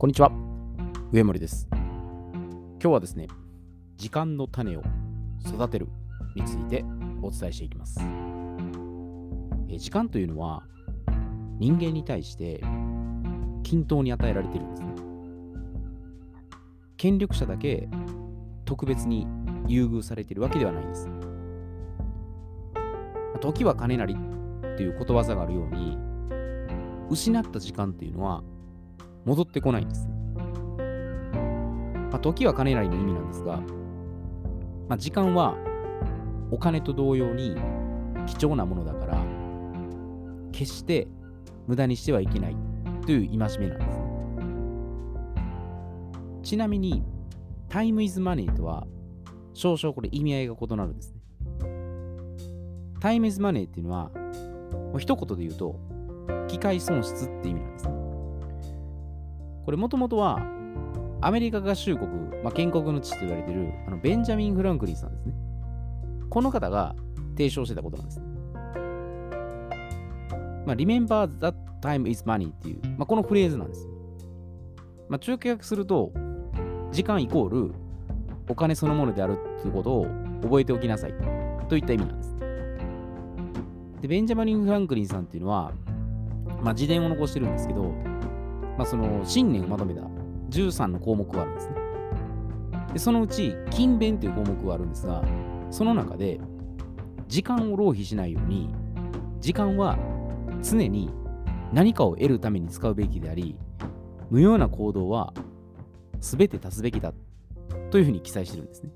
こんにちは。上森です。今日はですね、時間の種を育てるについてお伝えしていきます。え時間というのは人間に対して均等に与えられているんですね。権力者だけ特別に優遇されているわけではないんです。時は金なりっていうことわざがあるように、失った時間っていうのは戻ってこないんです。まあ、時は金なりの意味なんですが、まあ、時間はお金と同様に貴重なものだから、決して無駄にしてはいけないという戒めなんです。ちなみに、タイムイズマネーとは少々これ意味合いが異なるんですね。タイムイズマネーっていうのは、一言で言うと、機械損失って意味なんですね。これもともとはアメリカ合衆国、まあ、建国の父と言われているあのベンジャミン・フランクリンさんですね。この方が提唱してたことなんです。まあ、Remember that time is money っていう、まあ、このフレーズなんです。まあ、中継すると、時間イコールお金そのものであるということを覚えておきなさいといった意味なんです。で、ベンジャミン・フランクリンさんっていうのは、まあ、自伝を残してるんですけど、まあ、その信念をまとめた13の項目があるんですね。でそのうち、勤勉という項目があるんですが、その中で、時間を浪費しないように、時間は常に何かを得るために使うべきであり、無用な行動は全て足すべきだというふうに記載してるんですね。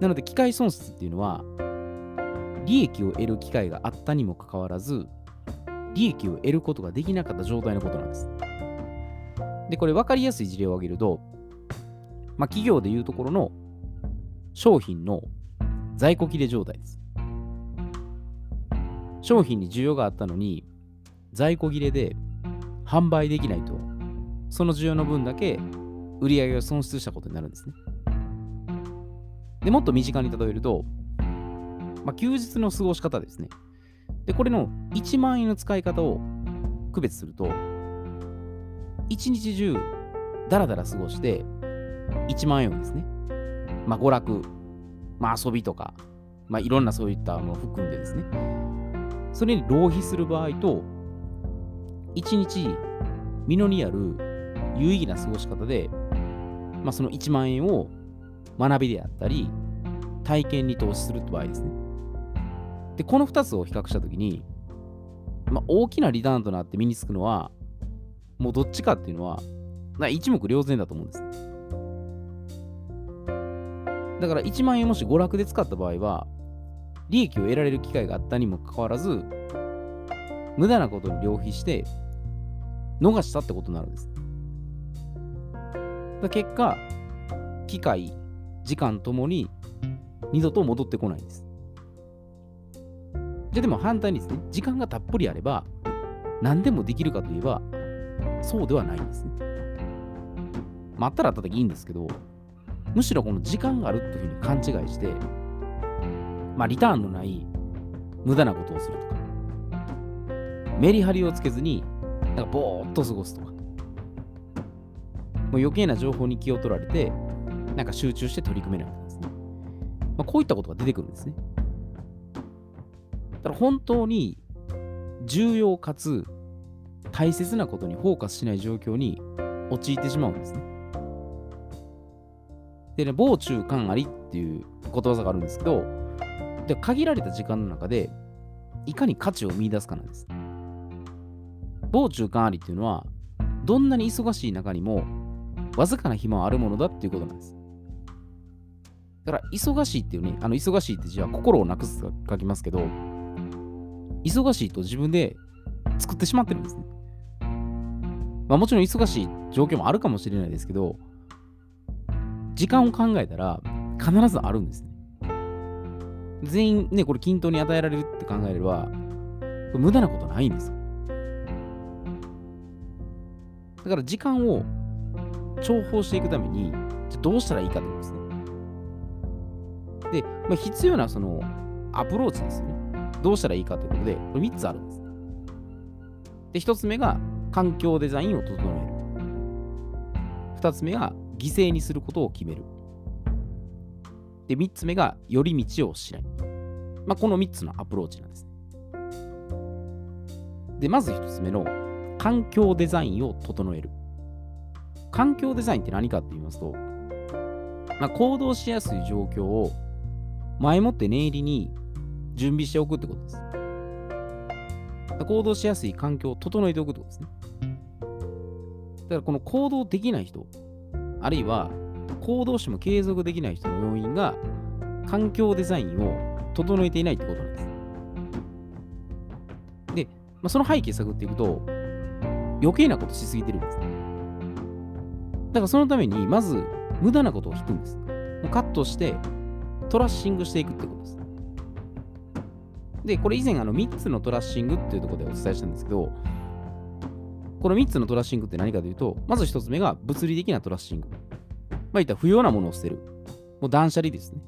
なので、機械損失っていうのは、利益を得る機会があったにもかかわらず、利益を得ることができなかった状態のことなんです。で、これ分かりやすい事例を挙げると、まあ、企業でいうところの商品の在庫切れ状態です。商品に需要があったのに、在庫切れで販売できないと、その需要の分だけ売り上げを損失したことになるんですね。で、もっと身近に例えると、まあ、休日の過ごし方ですね。で、これの1万円の使い方を区別すると、一日中ダラダラ過ごして1万円をですね、まあ娯楽、まあ遊びとか、まあいろんなそういったものを含んでですね、それに浪費する場合と、1日身のにある有意義な過ごし方で、まあその1万円を学びであったり、体験に投資する場合ですね。で、この2つを比較したときに、まあ、大きなリターンとなって身につくのは、もうどっちかっていうのは、一目瞭然だと思うんです。だから1万円もし娯楽で使った場合は、利益を得られる機会があったにもかかわらず、無駄なことに浪費して、逃したってことになるんです。だ結果、機会、時間ともに二度と戻ってこないんです。じゃあでも反対にですね、時間がたっぷりあれば、何でもできるかといえば、そうではないんですね。待ったらあった時いいんですけど、むしろこの時間があるというふうに勘違いして、まあ、リターンのない無駄なことをするとか、メリハリをつけずに、なんかぼーっと過ごすとか、もう余計な情報に気を取られて、なんか集中して取り組めないんですね。まあ、こういったことが出てくるんですね。だから本当に重要かつ大切なことにフォーカスしない状況に陥ってしまうんですね。でね、傍中間ありっていうことわざがあるんですけど、で限られた時間の中でいかに価値を見出すかなんです。傍中間ありっていうのは、どんなに忙しい中にもわずかな暇はあるものだっていうことなんです。だから、忙しいっていうね、あの、忙しいって字は心をなくすと書きますけど、忙しいと自分で作ってしまってるんですね。まあもちろん忙しい状況もあるかもしれないですけど、時間を考えたら必ずあるんですね。全員ね、これ均等に与えられるって考えれば、無駄なことないんですよ。だから時間を重宝していくために、どうしたらいいかってことですね。で、まあ、必要なそのアプローチですよね。どうしたらいいかということで、これ3つあるんです。で、1つ目が環境デザインを整える。2つ目が犠牲にすることを決める。で、3つ目が寄り道をしない。まあ、この3つのアプローチなんです。で、まず1つ目の環境デザインを整える。環境デザインって何かって言いますと、まあ、行動しやすい状況を前もって念入りに準備しておくってことです。行動しやすい環境を整えておくってことですね。だからこの行動できない人、あるいは行動しても継続できない人の要因が環境デザインを整えていないってことなんです。で、まあ、その背景を探っていくと余計なことしすぎてるんです。だからそのためにまず無駄なことを引くんです。もうカットしてトラッシングしていくってことです。で、これ以前あの3つのトラッシングっていうところでお伝えしたんですけど、この3つのトラッシングって何かというと、まず1つ目が物理的なトラッシング。まあ、いった不要なものを捨てる。もう断捨離ですね。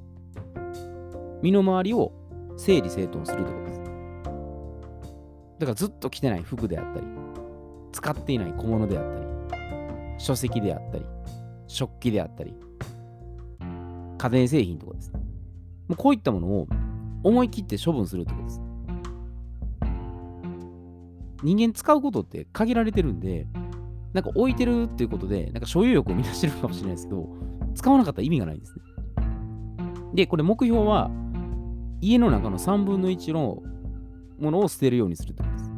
身の回りを整理整頓するってことです。だからずっと着てない服であったり、使っていない小物であったり、書籍であったり、食器であったり、家電製品とかですね。もうこういったものを思い切って処分するってことです。人間使うことって限られてるんで、なんか置いてるっていうことで、なんか所有欲を満たしてるかもしれないですけど、使わなかったら意味がないんですね。で、これ目標は、家の中の3分の1のものを捨てるようにするってことです。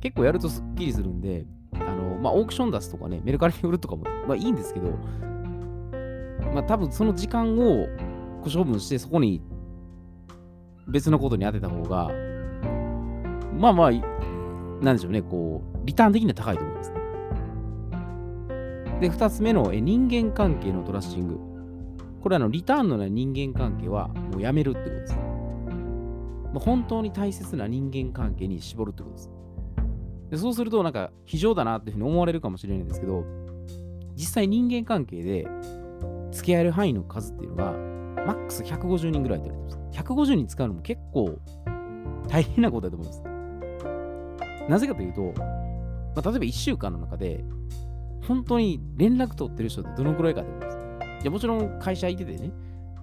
結構やるとすっきりするんで、あの、まあ、オークション出すとかね、メルカリに売るとかも、まあいいんですけど、まあ多分その時間を処分してそこに別のことに当てた方が、まあまあ、なんでしょうね、こう、リターン的には高いと思いますね。で、2つ目のえ人間関係のトラッシング。これあのリターンのない人間関係はもうやめるってことです。まあ、本当に大切な人間関係に絞るってことです。でそうすると、なんか非常だなっていうふうに思われるかもしれないんですけど、実際人間関係で付き合える範囲の数っていうのが、マックス150人ぐらいって言われてます。150人使うのも結構大変なことだと思います。なぜかというと、まあ、例えば1週間の中で、本当に連絡取ってる人ってどのくらいかってことです。いやもちろん会社行っててね、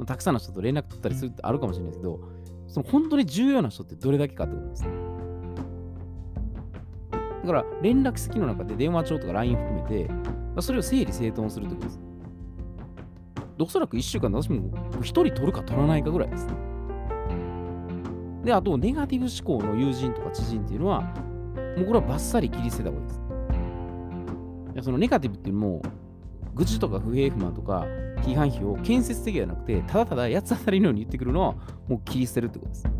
たくさんの人と連絡取ったりするってあるかもしれないですけど、その本当に重要な人ってどれだけかってことです。だから、連絡先の中で電話帳とか LINE 含めて、まあ、それを整理整頓するってことです。おそらく1週間で私も1人取るか取らないかぐらいですね。で、あと、ネガティブ思考の友人とか知人っていうのは、もうこれはバッサリ切り捨てた方がいいです。いやそのネガティブっていうのも、愚痴とか不平不満とか批判費を建設的ではなくて、ただただ八つ当たりのように言ってくるのは、もう切り捨てるってことです。ま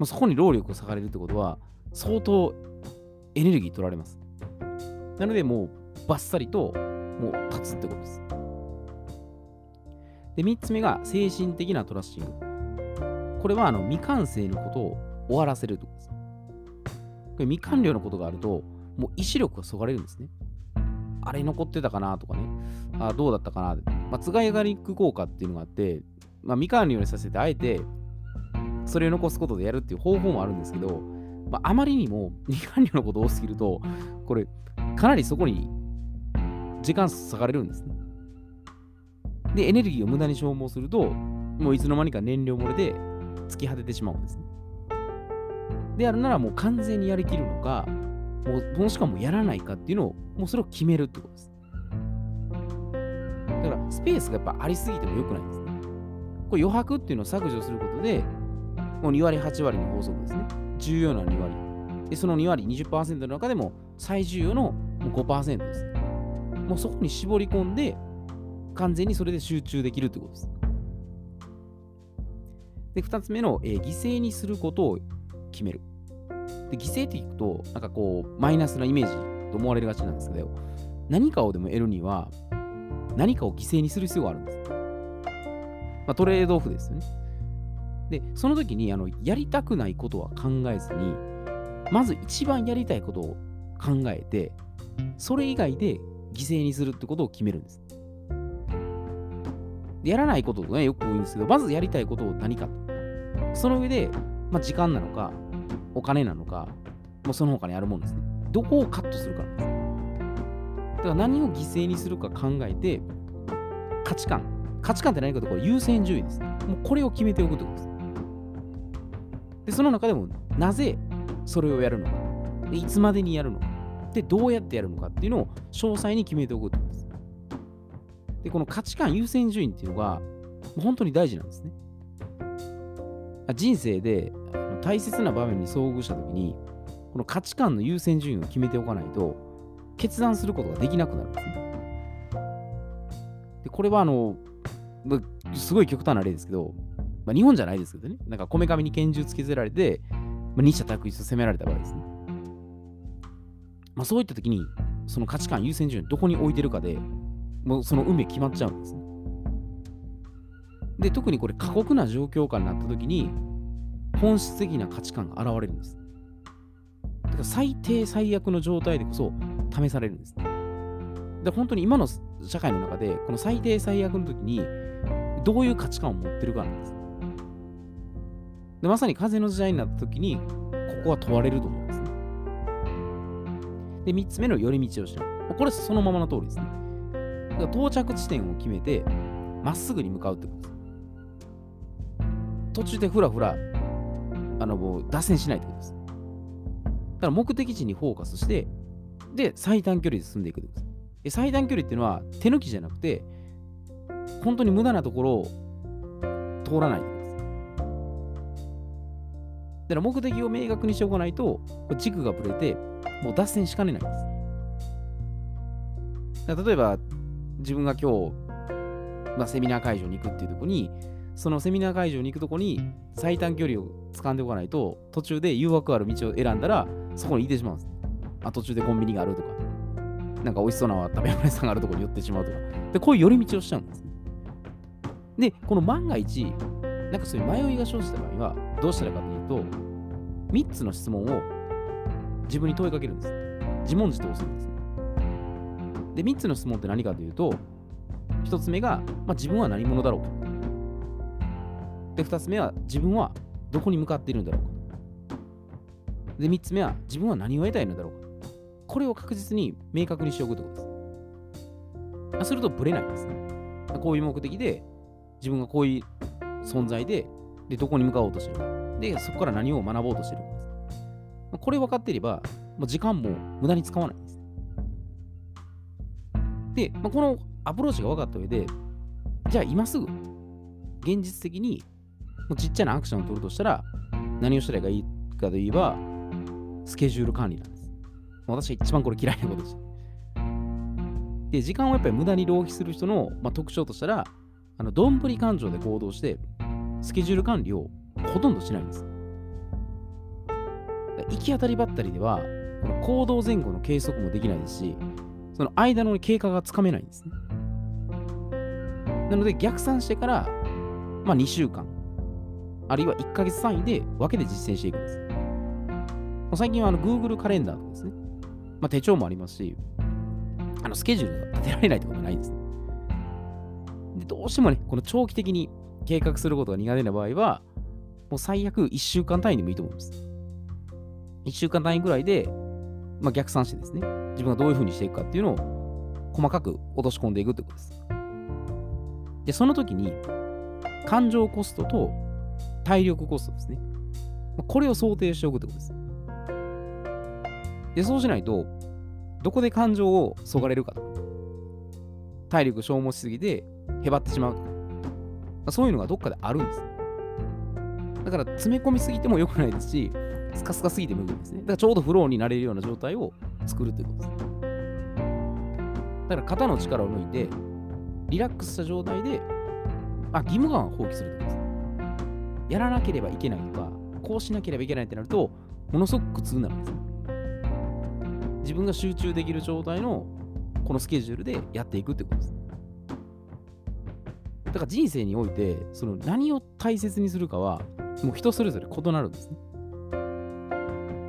あ、そこに労力を割かれるってことは、相当エネルギー取られます。なので、もうバッサリともう立つってことです。で、3つ目が精神的なトラッシング。これはあの未完成のことを終わらせるということです。これ未完了のことがあると、もう意志力がそがれるんですね。あれ残ってたかなとかね、あどうだったかな。まあ、つがいがりく効果っていうのがあって、まあ、未完了にさせて、あえて、それを残すことでやるっていう方法もあるんですけど、まあ、あまりにも未完了のこと多すぎると、これ、かなりそこに時間割かれるんですね。で、エネルギーを無駄に消耗すると、もういつの間にか燃料漏れで突き果ててしまうんですね。であるならもう完全にやりきるのか、もうもしかもやらないかっていうのを、もうそれを決めるってことです。だからスペースがやっぱありすぎても良くないんですね。これ余白っていうのを削除することで、もう2割、8割の法則ですね。重要な2割。で、その2割、20%の中でも最重要のもう5%です。もうそこに絞り込んで、完全にそれで集中できるってことです。で、2つ目の、えー、犠牲にすることを決める。で、犠牲って聞くと、なんかこう、マイナスなイメージと思われるがちなんですけど、何かをでも得るには、何かを犠牲にする必要があるんです。まあ、トレードオフですよね。で、その時にあのやりたくないことは考えずに、まず一番やりたいことを考えて、それ以外で犠牲にするってことを決めるんです。でやらないこととね、よく言うんですけど、まずやりたいことを何かと。その上で、まあ、時間なのか、お金なのか、もうその他にあるものですね。どこをカットするかなんです。だから何を犠牲にするか考えて、価値観。価値観って何かと、これ優先順位です。ねもうこれを決めておくということです。で、その中でも、なぜそれをやるのか。いつまでにやるのか。で、どうやってやるのかっていうのを詳細に決めておくということです。で、この価値観優先順位っていうのが、もう本当に大事なんですね。人生で大切な場面に遭遇したときに、この価値観の優先順位を決めておかないと、決断することができなくなるんですね。で、これはあの、すごい極端な例ですけど、まあ、日本じゃないですけどね、なんかこめかみに拳銃突きつけられて、まあ、二者択一と攻められた場合ですね。まあ、そういったときに、その価値観優先順位どこに置いてるかで、もうその運命決まっちゃうんですね。で、特にこれ過酷な状況下になったときに、本質的な価値観が現れるんです。だから最低最悪の状態でこそ試されるんです、ね。で、本当に今の社会の中で、この最低最悪の時に、どういう価値観を持ってるかなんです。で、まさに風の時代になった時に、ここは問われると思うんですね。で、3つ目の寄り道をしよう。これそのままの通りですね。だから到着地点を決めて、まっすぐに向かうってことです。途中でふらふら、あの、もう脱線しないってことです。だから目的地にフォーカスして、で、最短距離で進んでいくってことです。で最短距離っていうのは手抜きじゃなくて、本当に無駄なところを通らないってことです。だから目的を明確にしておかないと、軸がぶれて、もう脱線しかねないんです。例えば、自分が今日、まあ、セミナー会場に行くっていうところに、そのセミナー会場に行くとこに最短距離を掴んでおかないと、途中で誘惑ある道を選んだら、そこにいてしまうんです。あ、途中でコンビニがあるとか、なんか美味しそうな食べ物屋さんがあるところに寄ってしまうとか。で、こういう寄り道をしちゃうんです、で、この万が一、なんかそういう迷いが生じた場合は、どうしたらかというと、3つの質問を自分に問いかけるんです。自問自答するんです、で、3つの質問って何かというと、1つ目が、まあ、自分は何者だろうか。で、2つ目は、自分はどこに向かっているんだろうか。で、3つ目は、自分は何を得たいのだろうか。これを確実に明確にしておくということです。すると、ブレないんですね。こういう目的で、自分がこういう存在で、で、どこに向かおうとしてるか。で、そこから何を学ぼうとしてるかです。これ分かっていれば、もう時間も無駄に使わないんです。で、まあ、このアプローチが分かった上で、じゃあ今すぐ、現実的に、ちっちゃなアクションを取るとしたら、何をしたらいいかといえば、スケジュール管理なんです。私が一番これ嫌いなことです。で、時間をやっぱり無駄に浪費する人の、まあ、特徴としたら、あの、どんぶり感情で行動して、スケジュール管理をほとんどしないんです。行き当たりばったりでは、この行動前後の計測もできないですし、その間の経過がつかめないんですね。なので逆算してから、まあ、2週間、あるいは1ヶ月単位で分けて実践していくんです。最近はあの Google カレンダーとかですね、まあ、手帳もありますし、あのスケジュールが立てられないってことないんですね。でどうしてもね、この長期的に計画することが苦手な場合は、もう最悪1週間単位でもいいと思います。1週間単位ぐらいで、まあ、逆算してですね、自分がどういうふうにしていくかっていうのを細かく落とし込んでいくってことです。で、その時に、感情コストと体力コストですね。これを想定しておくってことです。で、そうしないと、どこで感情をそがれるかとか、体力消耗しすぎてへばってしまうとか、ま、そういうのがどっかであるんです。だから詰め込みすぎても良くないですし、スカスカすぎても良くないですね。だからちょうどフローになれるような状態を作るということです。だから肩の力を抜いて、リラックスした状態で、あ、義務感を放棄するということです。やらなければいけないとか、こうしなければいけないってなると、ものすごく苦痛になるんですね。自分が集中できる状態のこのスケジュールでやっていくってことです。だから人生において、その何を大切にするかは、もう人それぞれ異なるんですね。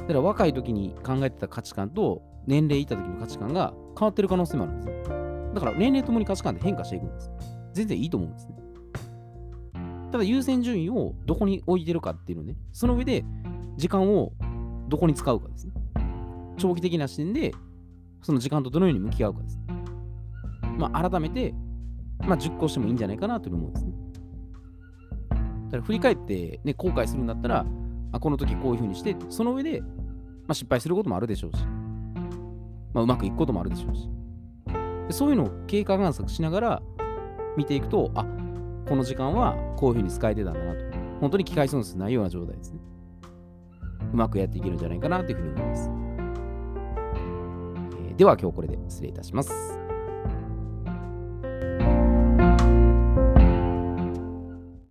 だから若い時に考えてた価値観と年齢いった時の価値観が変わってる可能性もあるんです。だから年齢ともに価値観って変化していくんです。全然いいと思うんですね。ただ優先順位をどこに置いてるかっていうのね、その上で時間をどこに使うかですね。長期的な視点でその時間とどのように向き合うかですね。まあ、改めて、まあ、熟考してもいいんじゃないかなという思うんですね。だから振り返って、ね、後悔するんだったら、あこの時こういうふうにして、その上で、まあ、失敗することもあるでしょうし、まあ、うまくいくこともあるでしょうし。そういうのを経過観察しながら見ていくと、あこの時間はこういうふうに使えてたんだなと。本当に機械損失ないような状態ですね。うまくやっていけるんじゃないかなというふうに思います。えー、では今日これで失礼いたします。